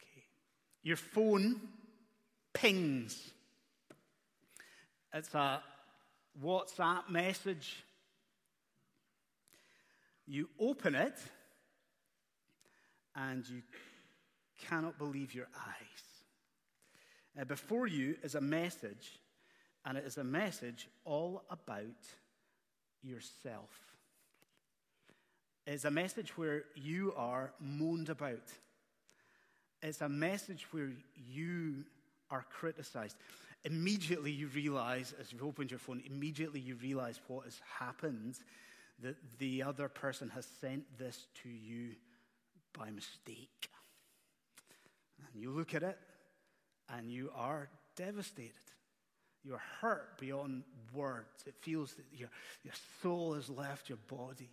Okay. Your phone pings. It's a WhatsApp message. You open it and you cannot believe your eyes. Uh, before you is a message, and it is a message all about yourself. It's a message where you are moaned about. It's a message where you are criticized. Immediately you realize, as you opened your phone, immediately you realize what has happened, that the other person has sent this to you by mistake. And you look at it and you are devastated. You're hurt beyond words. It feels that your, your soul has left your body.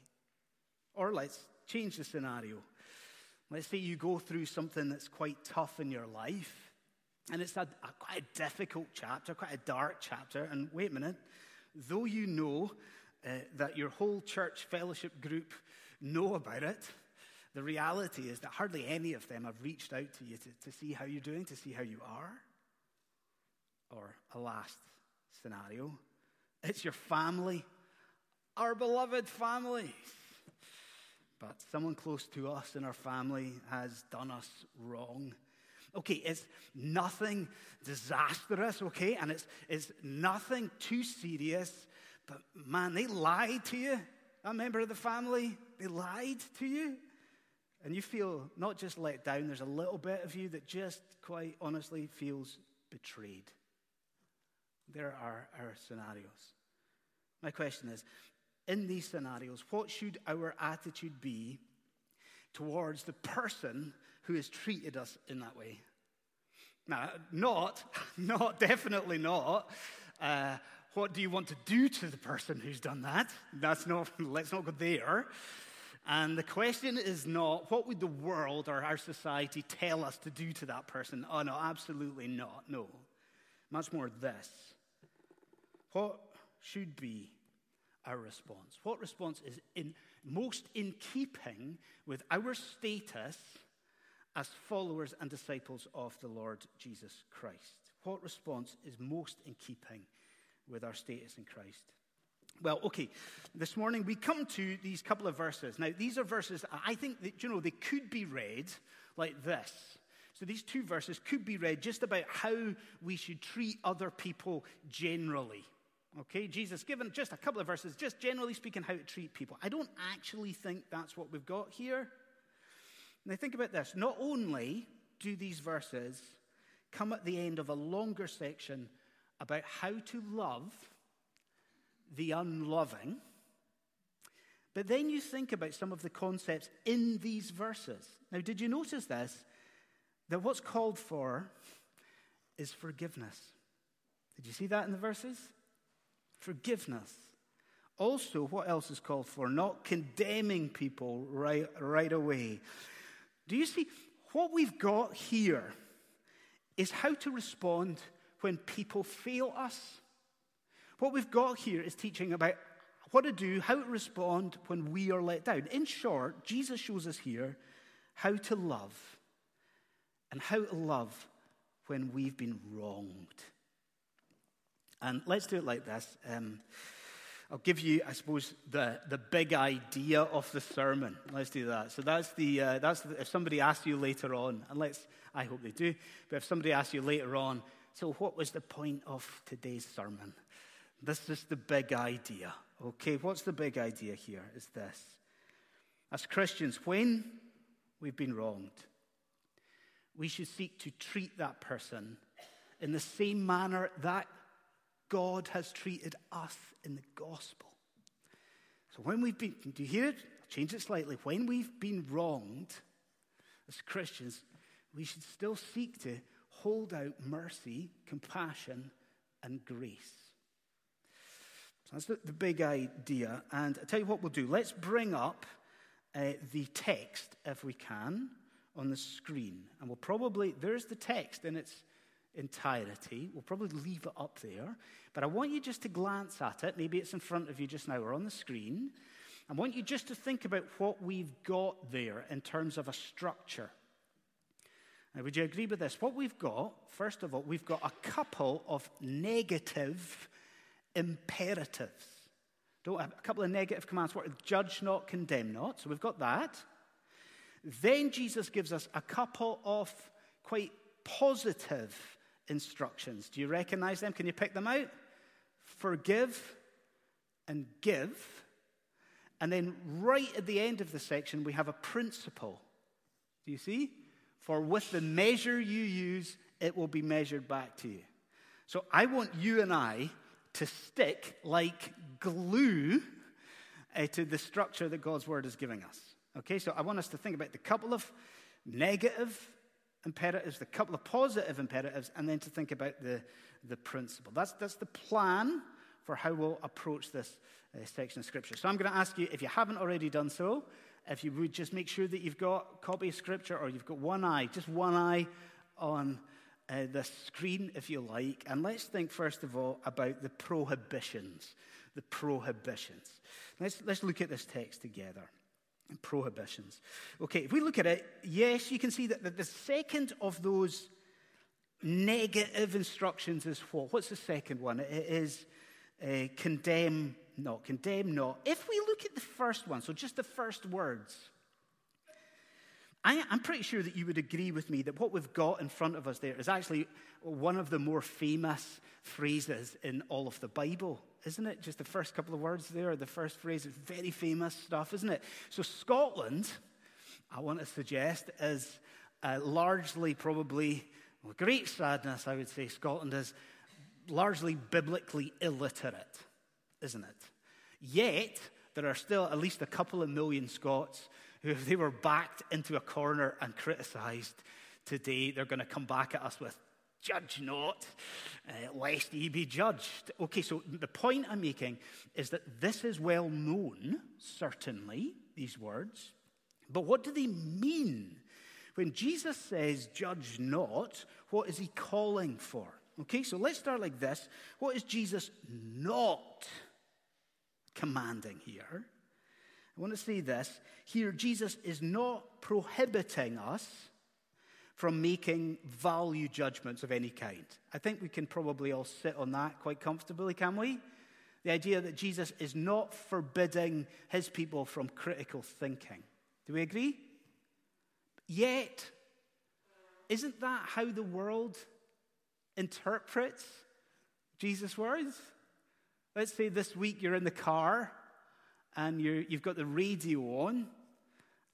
Or let's change the scenario. Let's say you go through something that's quite tough in your life, and it's a, a, quite a difficult chapter, quite a dark chapter. And wait a minute, though you know uh, that your whole church fellowship group know about it, the reality is that hardly any of them have reached out to you to, to see how you're doing, to see how you are. Or a last scenario it's your family, our beloved family. But someone close to us in our family has done us wrong. Okay, it's nothing disastrous, okay, and it's, it's nothing too serious, but man, they lied to you. A member of the family, they lied to you. And you feel not just let down, there's a little bit of you that just quite honestly feels betrayed. There are our scenarios. My question is in these scenarios, what should our attitude be towards the person who has treated us in that way? Now, not, not, definitely not. Uh, what do you want to do to the person who's done that? That's not, let's not go there. And the question is not, what would the world or our society tell us to do to that person? Oh, no, absolutely not. No. Much more this. What should be our response? What response is in, most in keeping with our status as followers and disciples of the Lord Jesus Christ? What response is most in keeping with our status in Christ? Well, okay, this morning we come to these couple of verses. Now, these are verses I think that, you know, they could be read like this. So these two verses could be read just about how we should treat other people generally. Okay, Jesus given just a couple of verses, just generally speaking, how to treat people. I don't actually think that's what we've got here. Now, think about this. Not only do these verses come at the end of a longer section about how to love the unloving. But then you think about some of the concepts in these verses. Now, did you notice this? That what's called for is forgiveness. Did you see that in the verses? Forgiveness. Also, what else is called for? Not condemning people right, right away. Do you see? What we've got here is how to respond when people fail us. What we've got here is teaching about what to do, how to respond when we are let down. In short, Jesus shows us here how to love and how to love when we've been wronged. And let's do it like this. Um, I'll give you, I suppose, the, the big idea of the sermon. Let's do that. So that's the, uh, that's the, if somebody asks you later on, and let's, I hope they do, but if somebody asks you later on, so what was the point of today's sermon? This is the big idea. Okay, what's the big idea here? Is this. As Christians, when we've been wronged, we should seek to treat that person in the same manner that God has treated us in the gospel. So when we've been, do you hear it? I'll change it slightly. When we've been wronged as Christians, we should still seek to hold out mercy, compassion, and grace. So that's the, the big idea. And I'll tell you what we'll do. Let's bring up uh, the text, if we can, on the screen. And we'll probably, there's the text in its entirety. We'll probably leave it up there. But I want you just to glance at it. Maybe it's in front of you just now or on the screen. I want you just to think about what we've got there in terms of a structure. Now, would you agree with this? What we've got, first of all, we've got a couple of negative imperatives. Don't have a couple of negative commands. What judge not, condemn not. So we've got that. Then Jesus gives us a couple of quite positive instructions. Do you recognize them? Can you pick them out? Forgive and give. And then right at the end of the section, we have a principle. Do you see? For with the measure you use, it will be measured back to you. So I want you and I to stick like glue uh, to the structure that God's word is giving us. Okay, so I want us to think about the couple of negative imperatives, the couple of positive imperatives, and then to think about the, the principle. That's, that's the plan for how we'll approach this uh, section of Scripture. So I'm going to ask you, if you haven't already done so, if you would just make sure that you've got copy of Scripture or you've got one eye, just one eye on uh, the screen, if you like. And let's think, first of all, about the prohibitions. The prohibitions. Let's, let's look at this text together. Prohibitions. Okay, if we look at it, yes, you can see that the second of those negative instructions is what? What's the second one? It is uh, condemn not. Condemn not. If we look at the first one, so just the first words, I, am pretty sure that you would agree with me that what we've got in front of us there is actually one of the more famous phrases in all of the Bible, isn't it? Just the first couple of words there, the first phrase is very famous stuff, isn't it? So, Scotland, I want to suggest, is uh, largely probably, great sadness, I would say, Scotland is largely biblically illiterate, isn't it? Yet, there are still at least a couple of million Scots who, if they were backed into a corner and criticized today, they're going to come back at us with, Judge not, uh, lest ye be judged. Okay, so the point I'm making is that this is well known, certainly, these words. But what do they mean? When Jesus says, Judge not, what is he calling for? Okay, so let's start like this. What is Jesus not commanding here? I want to say this. Here, Jesus is not prohibiting us from making value judgments of any kind. I think we can probably all sit on that quite comfortably, can we? The idea that Jesus is not forbidding his people from critical thinking. Do we agree? Yet, isn't that how the world interprets Jesus' words? Let's say this week you're in the car and you have got the radio on,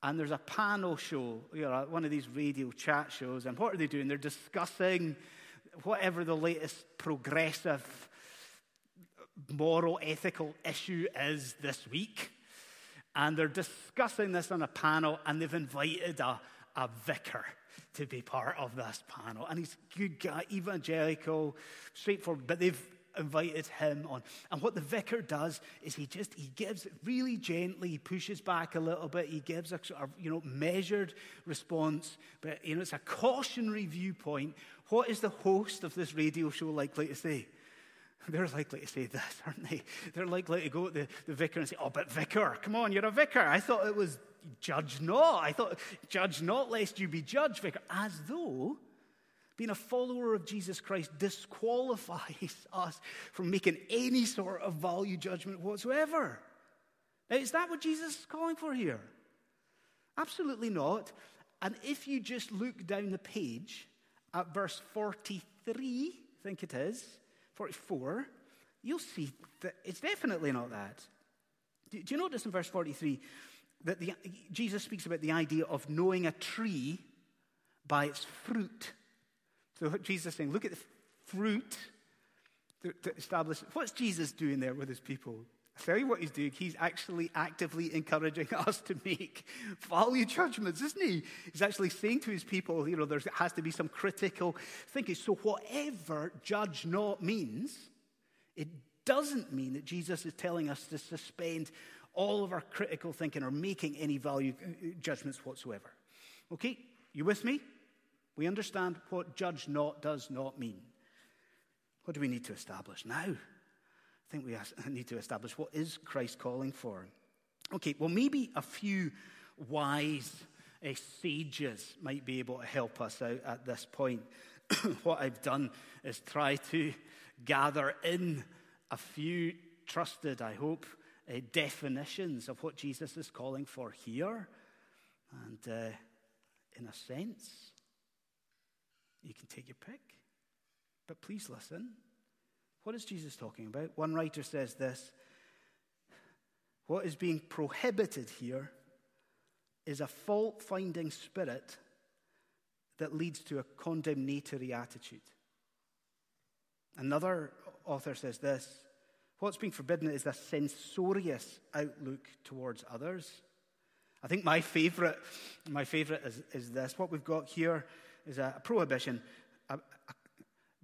and there's a panel show, you know, one of these radio chat shows, and what are they doing? They're discussing whatever the latest progressive moral, ethical issue is this week. And they're discussing this on a panel, and they've invited a, a vicar to be part of this panel. And he's a good guy, evangelical, straightforward, but they've invited him on. And what the vicar does is he just he gives really gently, he pushes back a little bit, he gives a sort of, you know measured response, but you know it's a cautionary viewpoint. What is the host of this radio show likely to say? They're likely to say this, aren't they? They're likely to go to the, the vicar and say, Oh, but vicar, come on, you're a vicar. I thought it was judge not. I thought, judge not lest you be judged, vicar. As though being a follower of Jesus Christ disqualifies us from making any sort of value judgment whatsoever. Now, is that what Jesus is calling for here? Absolutely not. And if you just look down the page at verse 43, I think it is, 44, you'll see that it's definitely not that. Do, you notice in verse 43 that the, Jesus speaks about the idea of knowing a tree by its fruit? So Jesus is saying, look at the fruit to, to establish. What's Jesus doing there with his people? I tell you what he's doing. He's actually actively encouraging us to make value judgments, isn't he? He's actually saying to his people, you know, there has to be some critical thinking. So, whatever judge not means, it doesn't mean that Jesus is telling us to suspend all of our critical thinking or making any value uh, judgments whatsoever. Okay? You with me? We understand what judge not does not mean. What do we need to establish now? I think we need to establish what is Christ calling for. Okay, well, maybe a few wise uh, sages might be able to help us out at this point. what I've done is try to gather in a few trusted, I hope, uh, definitions of what Jesus is calling for here. And uh, in a sense, you can take your pick. But please listen. What is Jesus talking about? One writer says this What is being prohibited here is a fault finding spirit that leads to a condemnatory attitude. Another author says this What's being forbidden is a censorious outlook towards others. I think my favorite, my favorite is, is this. What we've got here is a, prohibition. A, a,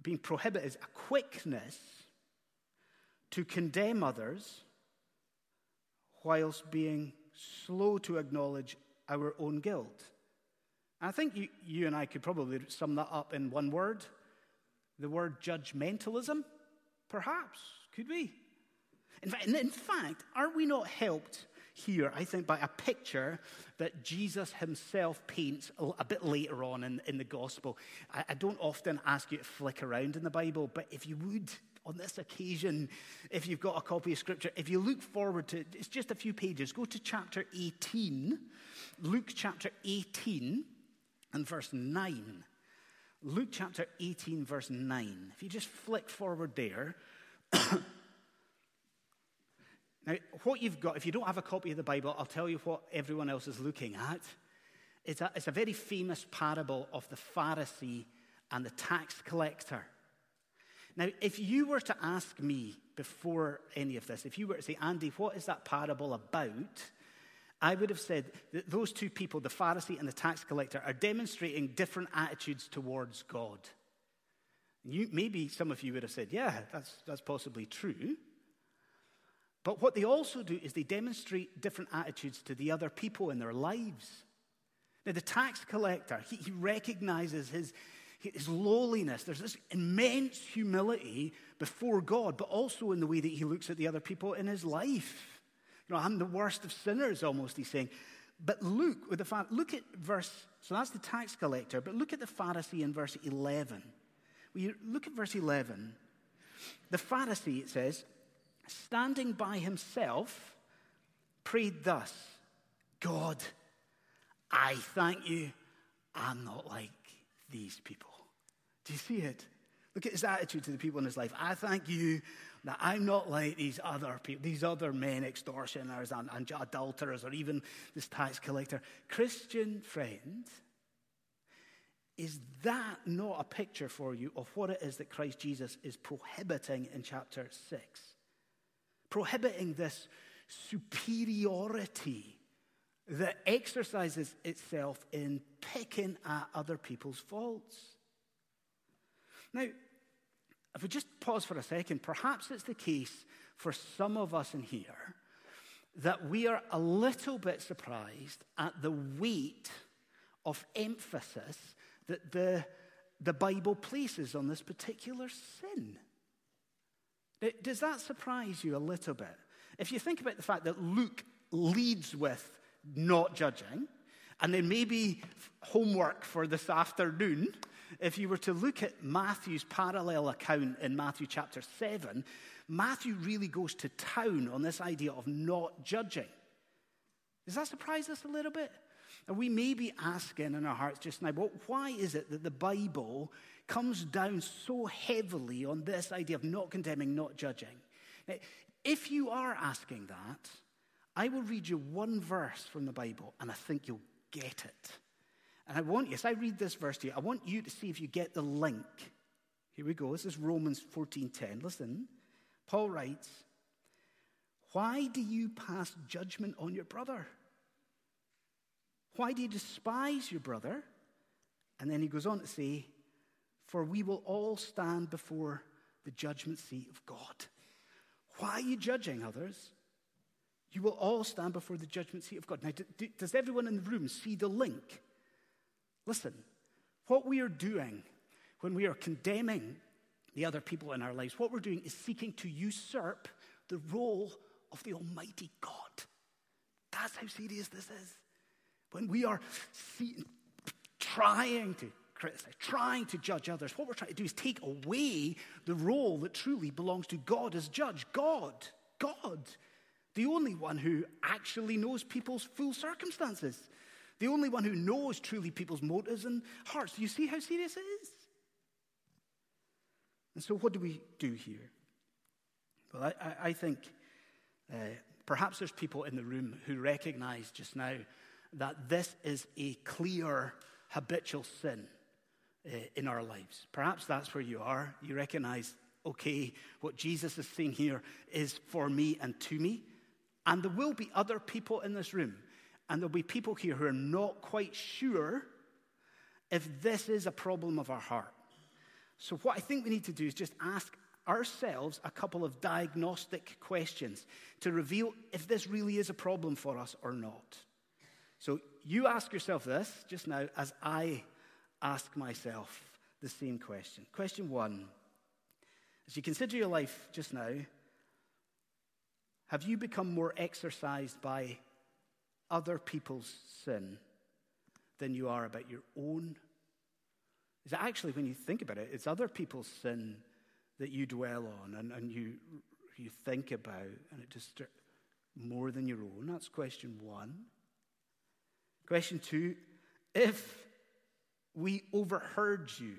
being prohibited is a quickness to condemn others whilst being slow to acknowledge our own guilt. I think you, you and I could probably sum that up in one word the word judgmentalism, perhaps. Could we? In fact, in fact, are we not helped here, I think, by a picture that Jesus himself paints a bit later on in, in the gospel? I, I don't often ask you to flick around in the Bible, but if you would, on this occasion, if you've got a copy of Scripture, if you look forward to it's just a few pages, go to chapter 18, Luke chapter 18 and verse 9. Luke chapter 18, verse 9. If you just flick forward there. now, what you've got, if you don't have a copy of the Bible, I'll tell you what everyone else is looking at. It's a, it's a very famous parable of the Pharisee and the tax collector. Now, if you were to ask me before any of this, if you were to say, Andy, what is that parable about? I would have said that those two people, the Pharisee and the tax collector, are demonstrating different attitudes towards God. You, maybe some of you would have said, yeah, that's, that's possibly true. But what they also do is they demonstrate different attitudes to the other people in their lives. Now, the tax collector, he, he recognizes his, his lowliness. There's this immense humility before God, but also in the way that he looks at the other people in his life. You know, I'm the worst of sinners, almost, he's saying. But look, with the look at verse, so that's the tax collector, but look at the Pharisee in verse 11. We look at verse 11. The Pharisee, it says, standing by himself, prayed thus God, I thank you, I'm not like these people. Do you see it? Look at his attitude to the people in his life. I thank you that I'm not like these other people, these other men, extortioners and, and adulterers, or even this tax collector. Christian friend, is that not a picture for you of what it is that Christ Jesus is prohibiting in chapter 6? Prohibiting this superiority that exercises itself in picking at other people's faults. Now, if we just pause for a second, perhaps it's the case for some of us in here that we are a little bit surprised at the weight of emphasis that the, the Bible places on this particular sin. Does that surprise you a little bit? If you think about the fact that Luke leads with not judging, and then maybe homework for this afternoon if you were to look at Matthew's parallel account in Matthew chapter 7, Matthew really goes to town on this idea of not judging. Does that surprise us a little bit? And we may be asking in our hearts just now, well, why is it that the Bible comes down so heavily on this idea of not condemning, not judging? Now, if you are asking that, I will read you one verse from the Bible, and I think you'll get it. And I want you, as I read this verse to you, I want you to see if you get the link. Here we go. This is Romans 14:10. Listen. Paul writes, Why do you pass judgment on your brother? Why do you despise your brother? And then he goes on to say, For we will all stand before the judgment seat of God. Why are you judging others? You will all stand before the judgment seat of God. Now, does everyone in the room see the link? Listen, what we are doing when we are condemning the other people in our lives, what we're doing is seeking to usurp the role of the Almighty God. That's how serious this is. When we are trying to criticize, trying to judge others, what we're trying to do is take away the role that truly belongs to God as judge. God, God, the only one who actually knows people's full circumstances, the only one who knows truly people's motives and hearts. Do you see how serious it is? And so, what do we do here? Well, I, I think uh, perhaps there's people in the room who recognize just now that this is a clear habitual sin uh, in our lives. Perhaps that's where you are. You recognize, okay, what Jesus is saying here is for me and to me. And there will be other people in this room, and there'll be people here who are not quite sure if this is a problem of our heart. So, what I think we need to do is just ask ourselves a couple of diagnostic questions to reveal if this really is a problem for us or not. So, you ask yourself this just now as I ask myself the same question. Question one As you consider your life just now, have you become more exercised by other people's sin than you are about your own? Is it actually, when you think about it, it's other people's sin that you dwell on and, and you, you think about, and it just more than your own? That's question one. Question two if we overheard you.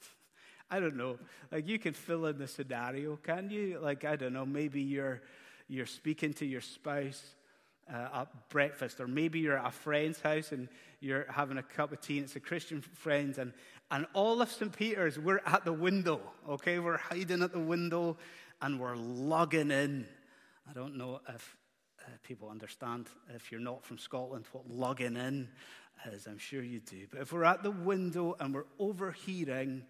I don't know. Like you can fill in the scenario, can you? Like I don't know. Maybe you're you're speaking to your spouse uh, at breakfast, or maybe you're at a friend's house and you're having a cup of tea, and it's a Christian friend, and and all of St. Peter's, we're at the window. Okay, we're hiding at the window, and we're logging in. I don't know if Uh, people understand if you're not from Scotland what logging in is. I'm sure you do. But if we're at the window and we're overhearing,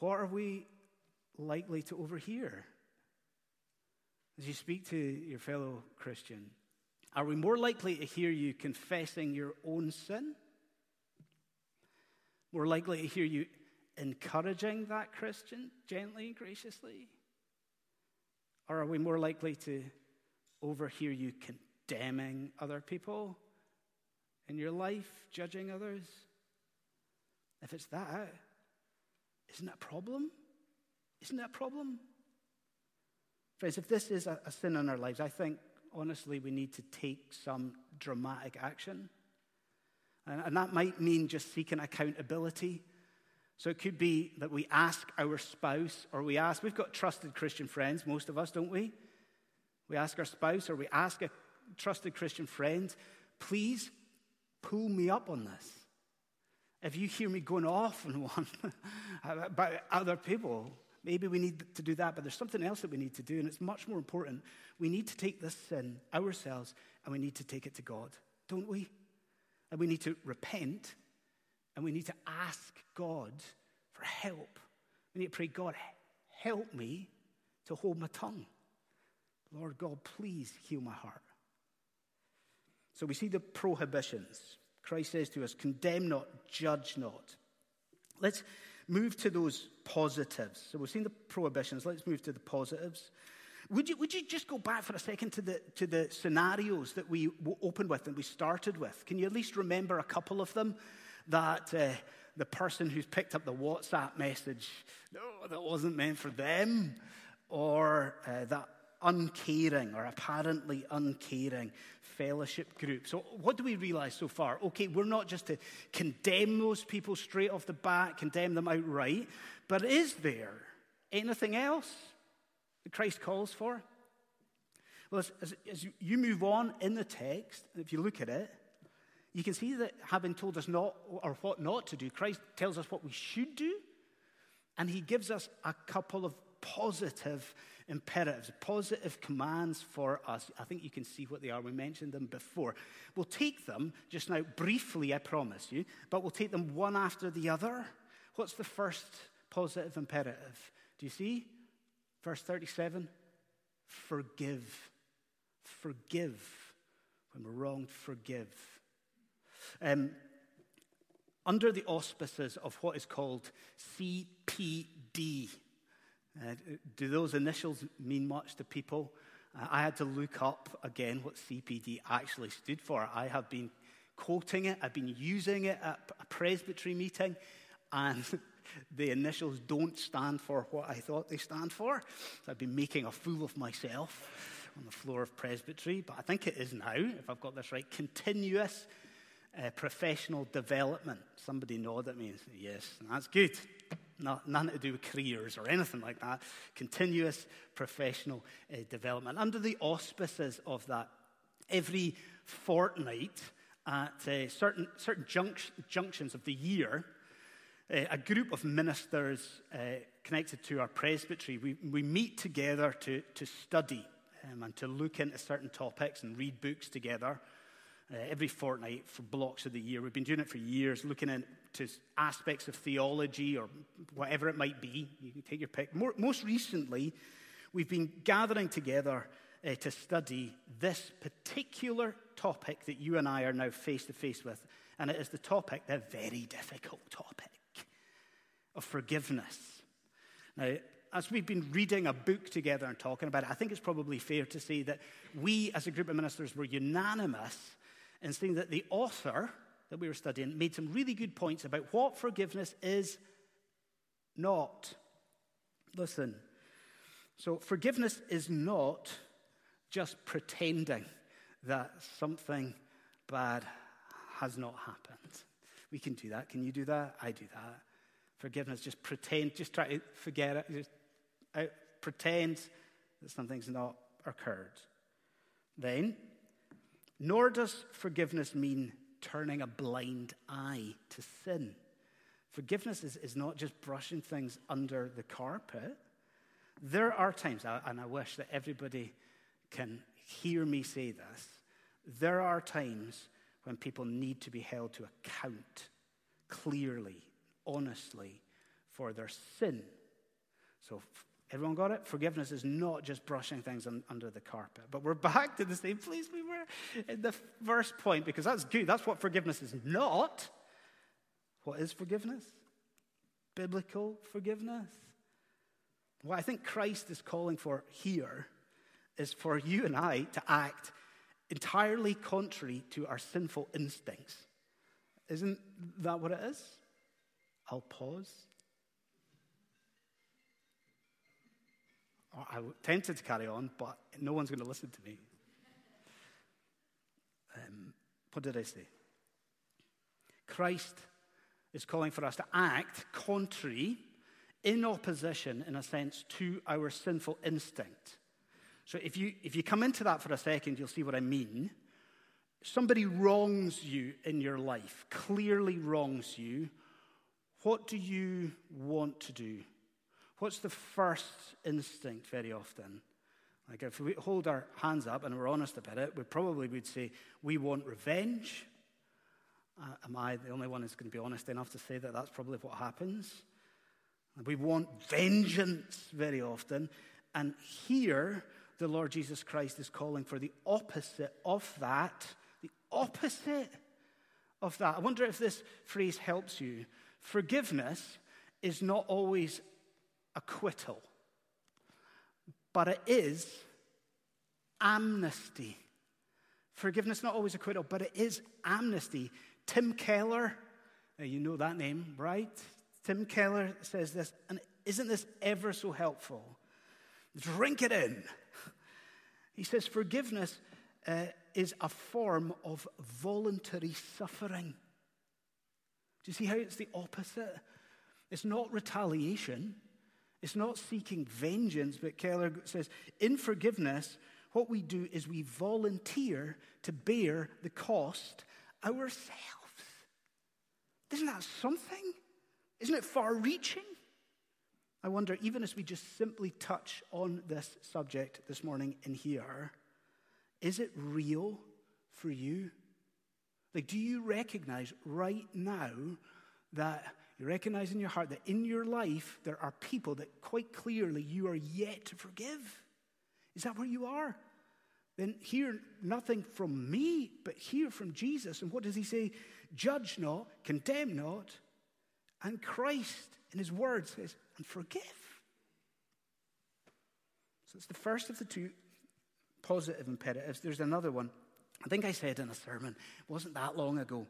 what are we likely to overhear? As you speak to your fellow Christian, are we more likely to hear you confessing your own sin? More likely to hear you encouraging that Christian gently and graciously? Or are we more likely to overhear you condemning other people in your life, judging others? If it's that, isn't that a problem? Isn't that a problem? Friends, if this is a, a sin in our lives, I think honestly we need to take some dramatic action. And, and that might mean just seeking accountability. So it could be that we ask our spouse, or we ask, we've got trusted Christian friends, most of us, don't we? We ask our spouse or we ask a trusted Christian friend, please pull me up on this. If you hear me going off on one about other people, maybe we need to do that, but there's something else that we need to do, and it's much more important. We need to take this sin ourselves and we need to take it to God, don't we? And we need to repent and we need to ask God for help. We need to pray, God, help me to hold my tongue. Lord God, please heal my heart. So we see the prohibitions. Christ says to us, condemn not, judge not. Let's move to those positives. So we've seen the prohibitions. Let's move to the positives. Would you, would you just go back for a second to the, to the scenarios that we opened with and we started with? Can you at least remember a couple of them? That uh, the person who's picked up the WhatsApp message, no, that wasn't meant for them, or uh, that uncaring or apparently uncaring fellowship group. So, what do we realize so far? Okay, we're not just to condemn those people straight off the bat, condemn them outright, but is there anything else that Christ calls for? Well, as, as, as you move on in the text, if you look at it, you can see that having told us not or what not to do, Christ tells us what we should do, and he gives us a couple of positive imperatives, positive commands for us. I think you can see what they are. We mentioned them before. We'll take them just now, briefly, I promise you, but we'll take them one after the other. What's the first positive imperative? Do you see? Verse 37 Forgive. Forgive. When we're wronged, forgive. Um, under the auspices of what is called CPD, uh, do those initials mean much to people? I had to look up again what CPD actually stood for. I have been quoting it, I've been using it at a presbytery meeting, and the initials don't stand for what I thought they stand for. So I've been making a fool of myself on the floor of presbytery, but I think it is now, if I've got this right, continuous uh, professional development. Somebody nodded at me and said, yes, that's good. Not, nothing to do with careers or anything like that. Continuous professional uh, development. Under the auspices of that, every fortnight at uh, certain, certain junct- junctions of the year, uh, a group of ministers uh, connected to our presbytery, we, we meet together to, to study um, and to look into certain topics and read books together uh, every fortnight for blocks of the year. We've been doing it for years, looking into aspects of theology or whatever it might be. You can take your pick. More, most recently, we've been gathering together uh, to study this particular topic that you and I are now face to face with, and it is the topic, the very difficult topic of forgiveness. Now, as we've been reading a book together and talking about it, I think it's probably fair to say that we, as a group of ministers, were unanimous in saying that the author that we were studying made some really good points about what forgiveness is not. Listen. So, forgiveness is not just pretending that something bad has not happened. We can do that. Can you do that? I do that. Forgiveness, just pretend, just try to forget it, just uh, pretend that something's not occurred. Then, nor does forgiveness mean turning a blind eye to sin. Forgiveness is, is not just brushing things under the carpet. There are times, and I wish that everybody can hear me say this, there are times when people need to be held to account clearly, honestly, for their sin. So, everyone got it? Forgiveness is not just brushing things un- under the carpet. But we're back to the same place we were in the first point because that's good. That's what forgiveness is not. What is forgiveness? Biblical forgiveness. What I think Christ is calling for here is for you and I to act entirely contrary to our sinful instincts. Isn't that what it is? I'll pause. I'm tempted to carry on, but no one's going to listen to me. Um, what did I say? Christ is calling for us to act contrary, in opposition, in a sense, to our sinful instinct. So if you, if you come into that for a second, you'll see what I mean. Somebody wrongs you in your life, clearly wrongs you. What do you want to do? What's the first instinct very often? Like if we hold our hands up and we're honest about it, we probably would say, we want revenge. Uh, am I the only one who's going to be honest enough to say that that's probably what happens? We want vengeance very often. And here, the Lord Jesus Christ is calling for the opposite of that. The opposite of that. I wonder if this phrase helps you. Forgiveness is not always acquittal, but it is amnesty. Forgiveness, not always acquittal, but it is amnesty. Tim Keller, you know that name, right? Tim Keller says this, and isn't this ever so helpful? Drink it in. He says forgiveness uh, is a form of voluntary suffering. Do you see how it's the opposite? It's not retaliation, it's not seeking vengeance, but Keller says in forgiveness, what we do is we volunteer to bear the cost ourselves. Isn't that something? Isn't it far reaching? I wonder, even as we just simply touch on this subject this morning in here, is it real for you? Like, do you recognize right now that you recognize in your heart that in your life there are people that quite clearly you are yet to forgive? Is that where you are? Then hear nothing from me, but hear from Jesus. And what does he say? Judge not, condemn not. And Christ, in his word, says, and forgive. So it's the first of the two positive imperatives. There's another one. I think I said in a sermon, it wasn't that long ago,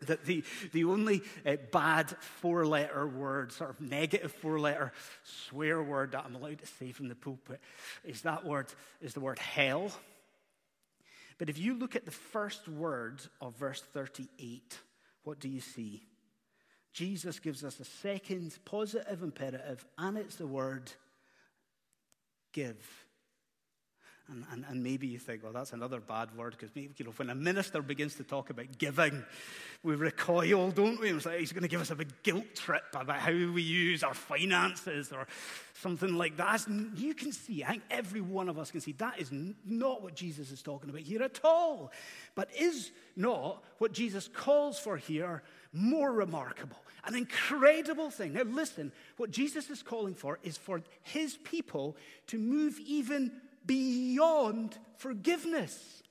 that the, the only uh, bad four letter word, sort of negative four letter swear word that I'm allowed to say from the pulpit is that word, is the word hell. But if you look at the first word of verse 38, what do you see? Jesus gives us a second positive imperative, and it's the word give. And, and, and, maybe you think, well, that's another bad word because you know, when a minister begins to talk about giving, we recoil, don't we? Like he's going to give us a big guilt trip about how we use our finances or something like that. You can see, I think every one of us can see, that is not what Jesus is talking about here at all. But is not what Jesus calls for here more remarkable? An incredible thing. Now, listen, what Jesus is calling for is for his people to move even beyond forgiveness.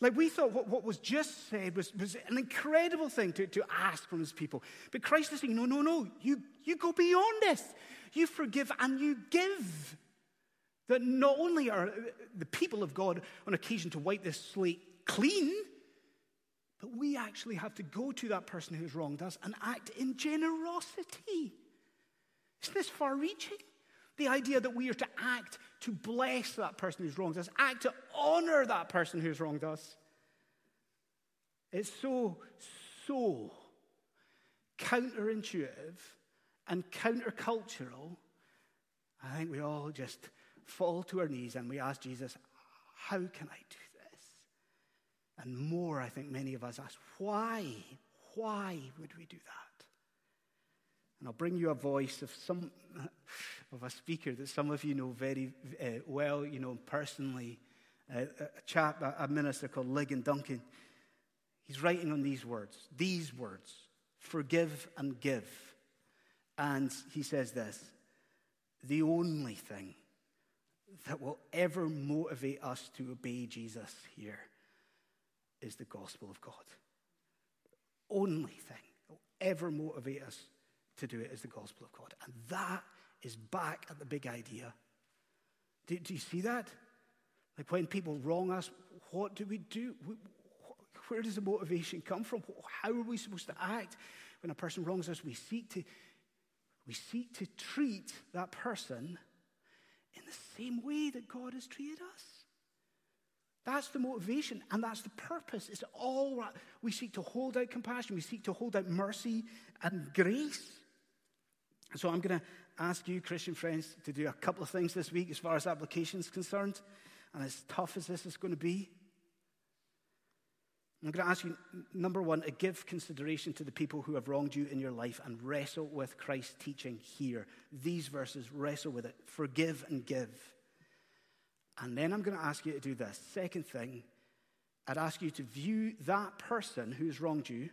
Like we thought what, what was just said was, was an incredible thing to, to ask from his people. But Christ is saying, no, no, no, you, you go beyond this. You forgive and you give. That not only are the people of God on occasion to wipe this slate clean, but we actually have to go to that person who's wronged us and act in generosity. Isn't this far reaching? The idea that we are to act to bless that person who's wronged us, act to honor that person who's wronged us. It's so, so counterintuitive and countercultural. I think we all just fall to our knees and we ask Jesus, How can I do this? And more, I think many of us ask, Why? Why would we do that? And I'll bring you a voice of some of a speaker that some of you know very uh, well, you know, personally, uh, a chap, a minister called Ligon Duncan. He's writing on these words, these words, forgive and give. And he says this the only thing that will ever motivate us to obey Jesus here is the gospel of God. Only thing that will ever motivate us to do it is the gospel of God. And that is back at the big idea. Do, do you see that? Like when people wrong us, what do we do? Where does the motivation come from? How are we supposed to act when a person wrongs us? We seek to, we seek to treat that person in the same way that God has treated us. That's the motivation and that's the purpose. It's all right. We seek to hold out compassion, we seek to hold out mercy and grace. So I'm going to ask you, Christian friends, to do a couple of things this week as far as application is concerned. And as tough as this is going to be, I'm going to ask you, number one, to give consideration to the people who have wronged you in your life and wrestle with Christ's teaching here. These verses, wrestle with it. Forgive and give. And then I'm going to ask you to do this. Second thing, I'd ask you to view that person who's wronged you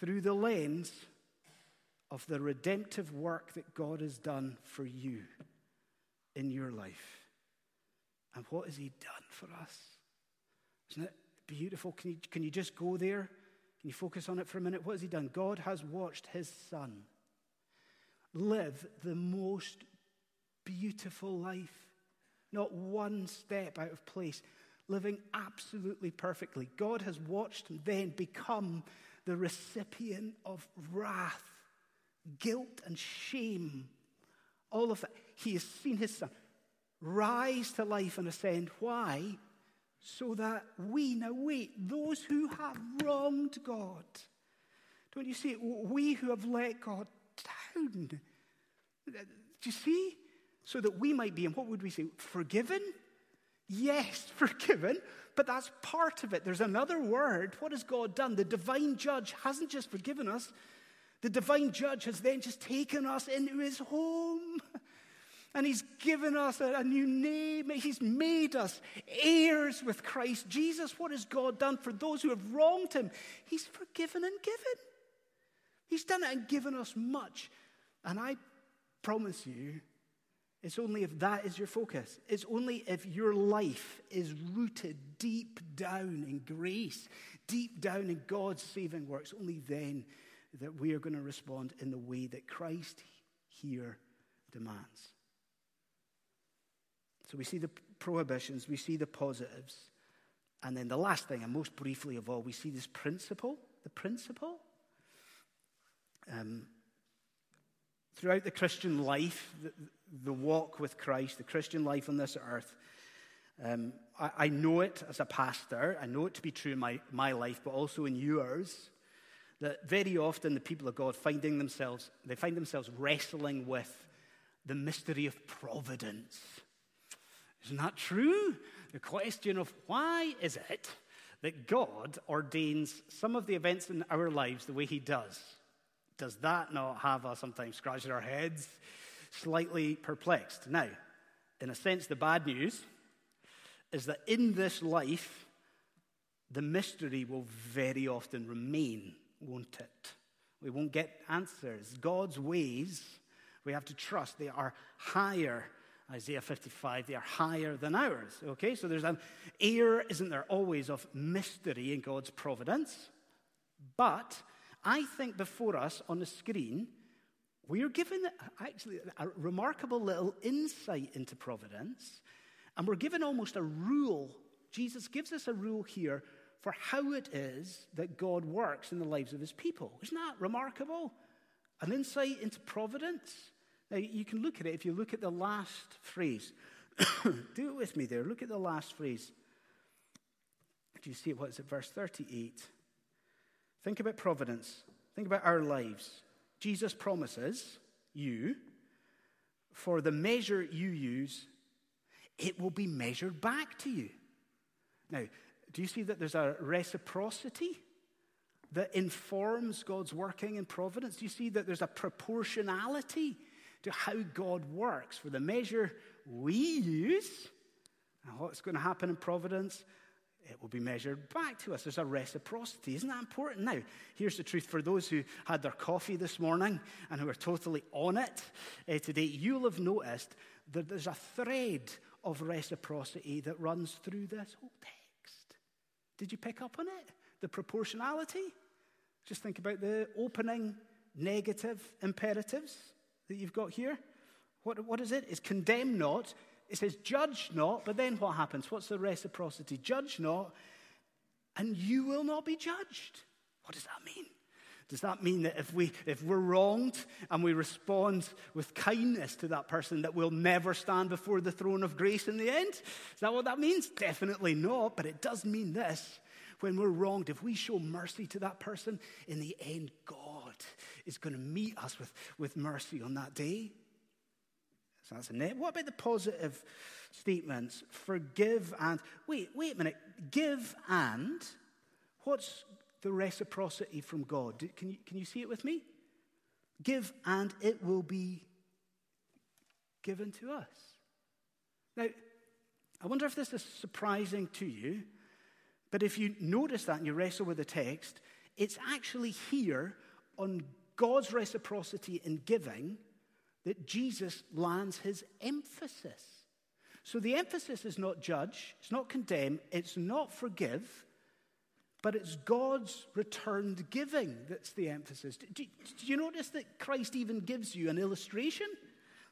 through the lens of the redemptive work that God has done for you in your life. And what has He done for us? Isn't it beautiful? Can you, can you just go there? Can you focus on it for a minute? What has He done? God has watched His Son live the most beautiful life, not one step out of place, living absolutely perfectly. God has watched him then become the recipient of wrath guilt and shame, all of that. He has seen his son rise to life and ascend. Why? So that we, now wait, those who have wronged God, don't you see? We who have let God down. Do you see? So that we might be, and what would we say? Forgiven? Yes, forgiven, but that's part of it. There's another word. What has God done? The divine judge hasn't just forgiven us, the divine judge has then just taken us into his home. And he's given us a, a, new name. He's made us heirs with Christ Jesus. What has God done for those who have wronged him? He's forgiven and given. He's done it and given us much. And I promise you, it's only if that is your focus. It's only if your life is rooted deep down in grace, deep down in God's saving works, only then that we are going to respond in the way that Christ here demands. So we see the prohibitions, we see the positives. And then the last thing, and most briefly of all, we see this principle. The principle. Um, throughout the Christian life, the, the, walk with Christ, the Christian life on this earth, um, I, I, know it as a pastor. I know it to be true in my, my life, but also in yours. That very often the people of God finding themselves, they find themselves wrestling with the mystery of providence. Isn't that true? The question of why is it that God ordains some of the events in our lives the way He does? Does that not have us sometimes scratching our heads, slightly perplexed? Now, in a sense, the bad news is that in this life, the mystery will very often remain, won't it? We won't get answers. God's ways, we have to trust, they are higher. Isaiah 55, they are higher than ours. Okay, so there's an air, isn't there, always of mystery in God's providence. But I think before us on the screen, we are given actually a remarkable little insight into providence and we're given almost a rule. Jesus gives us a rule here for how it is that God works in the lives of his people. Isn't that remarkable? An insight into providence. Now, you can look at it if you look at the last phrase. Do it with me there. Look at the last phrase. Do you see it? What is it? Verse 38. Think about providence. Think about our lives. Jesus promises you, for the measure you use, it will be measured back to you. Now, do you see that there's a reciprocity that informs God's working in providence? Do you see that there's a proportionality to how God works? For the measure we use, and what's going to happen in providence, it will be measured back to us. There's a reciprocity. Isn't that important? Now, here's the truth for those who had their coffee this morning and who are totally on it uh, today. You'll have noticed that there's a thread of reciprocity that runs through this whole text. Did you pick up on it? The proportionality? Just think about the opening negative imperatives that you've got here. What, what is it? It's condemn not. It says judge not, but then what happens? What's the reciprocity? Judge not, and you will not be judged. What does that mean? Does that mean that if, we, if we're wronged and we respond with kindness to that person, that we'll never stand before the throne of grace in the end? Is that what that means? Definitely not, but it does mean this. When we're wronged, if we show mercy to that person, in the end, God is going to meet us with, with mercy on that day. So that's a net. What about the positive statements? Forgive and. Wait, wait a minute. Give and. What's the reciprocity from God. Can you, can you see it with me? Give and it will be given to us. Now, I wonder if this is surprising to you, but if you notice that and you wrestle with the text, it's actually here on God's reciprocity in giving that Jesus lands his emphasis. So the emphasis is not judge, it's not condemn, it's not forgive, but it's God's returned giving that's the emphasis. Do, do, you notice that Christ even gives you an illustration?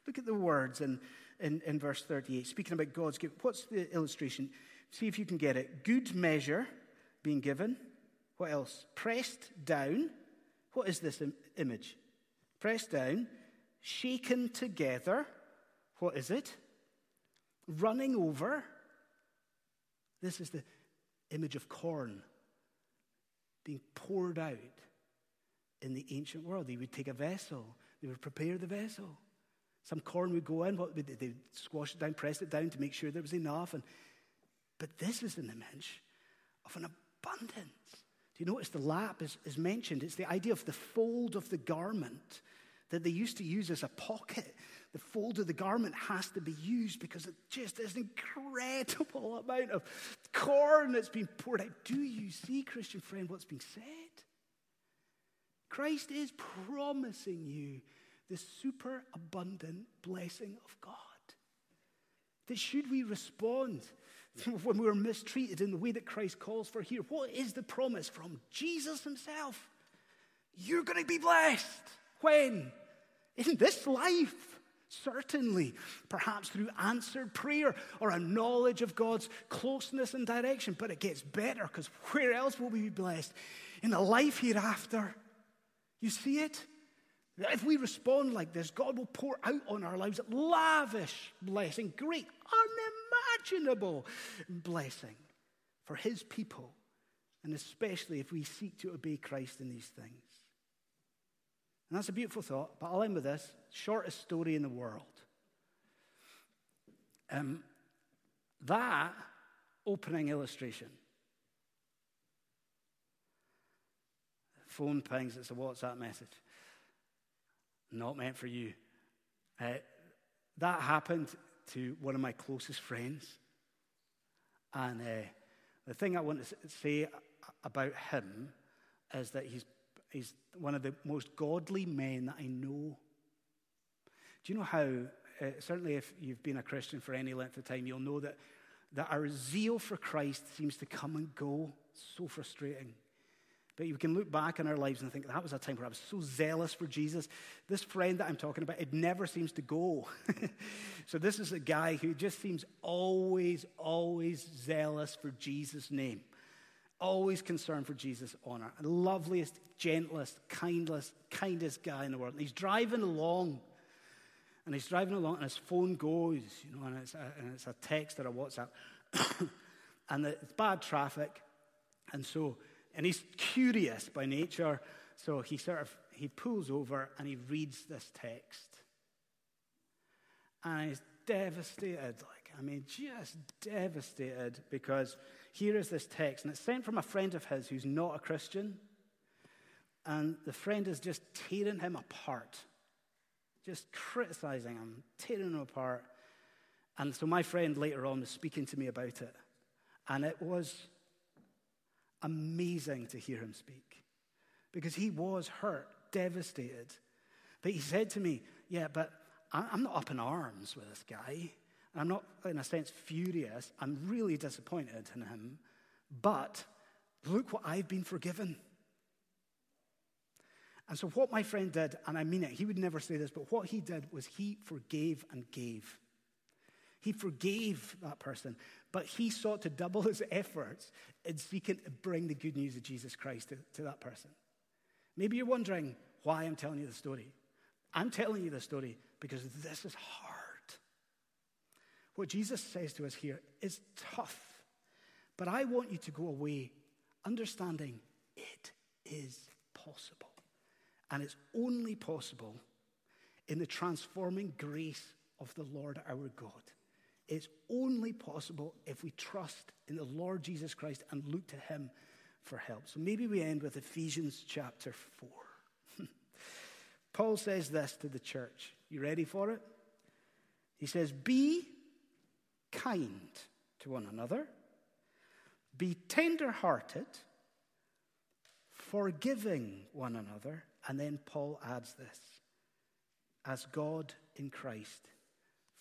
Look at the words in, in, in verse 38, speaking about God's gift. What's the illustration? See if you can get it. Good measure being given. What else? Pressed down. What is this Im- image? Pressed down, shaken together. What is it? Running over. This is the image of corn being poured out in the ancient world. They would take a vessel, they would prepare the vessel. Some corn would go in, what they, squash it down, press it down to make sure there was enough. And, but this is an image of an abundance. Do you notice the lap is, is mentioned? It's the idea of the fold of the garment that they used to use as a pocket. The fold of the garment has to be used because it just is an incredible amount of corn that's been poured out. Do you see, Christian friend, what's being said? Christ is promising you the super abundant blessing of God. That should we respond when we are mistreated in the way that Christ calls for here, what is the promise from Jesus himself? You're going to be blessed. When? In this life. Certainly, perhaps through answered prayer or a knowledge of God's closeness and direction. But it gets better because where else will we be blessed? In the life hereafter. You see it? If we respond like this, God will pour out on our lives a lavish blessing, great, unimaginable blessing for His people, and especially if we seek to obey Christ in these things. And that's a beautiful thought, but I'll end with this shortest story in the world. Um, that opening illustration. Phone pings, it's a WhatsApp message. Not meant for you. Uh, that happened to one of my closest friends. And uh, the thing I want to say about him is that he's, he's one of the most godly men that I know. Do you know how, uh, certainly if you've been a Christian for any length of time, you'll know that, that our zeal for Christ seems to come and go. so frustrating. But you can look back in our lives and think that was a time where I was so zealous for Jesus. This friend that I'm talking about, it never seems to go. so this is a guy who just seems always, always zealous for Jesus' name. Always concerned for Jesus' honor. Loveliest, gentlest, kindest, kindest guy in the world. And he's driving along. And he's driving along, and his phone goes, you know, and it's a, and it's a text or a WhatsApp. and it's bad traffic. And so and he's curious by nature, so he sort of he pulls over and he reads this text. And he's devastated, like, I mean, just devastated because here is this text, and it's sent from a friend of his who's not a Christian. And the friend is just tearing him apart, just criticizing him, tearing him apart. And so my friend later on was speaking to me about it. And it was amazing to hear him speak because he was hurt, devastated. But he said to me, Yeah, but I'm not up in arms with this guy. I'm not, in a sense, furious. I'm really disappointed in him. But look what I've been forgiven. And so, what my friend did, and I mean it, he would never say this, but what he did was he forgave and gave. He forgave that person, but he sought to double his efforts in seeking to bring the good news of Jesus Christ to, to that person. Maybe you're wondering why I'm telling you the story. I'm telling you the story because this is hard. What Jesus says to us here is tough, but I want you to go away understanding it is possible. And it's only possible in the transforming grace of the Lord our God. It's only possible if we trust in the Lord Jesus Christ and look to Him for help. So maybe we end with Ephesians chapter 4. Paul says this to the church. You ready for it? He says, Be kind to one another, be tender hearted, forgiving one another. And then Paul adds this as God in Christ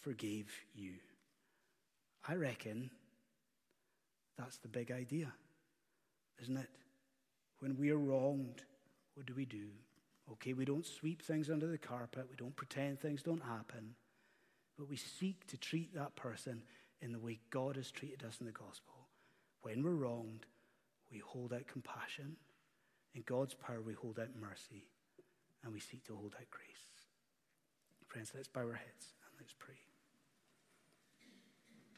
forgave you. I reckon that's the big idea, isn't it? When we are wronged, what do we do? Okay, we don't sweep things under the carpet, we don't pretend things don't happen, but we seek to treat that person in the way God has treated us in the gospel. When we're wronged, we hold out compassion. In God's power, we hold out mercy, and we seek to hold out grace. Friends, let's bow our heads and let's pray.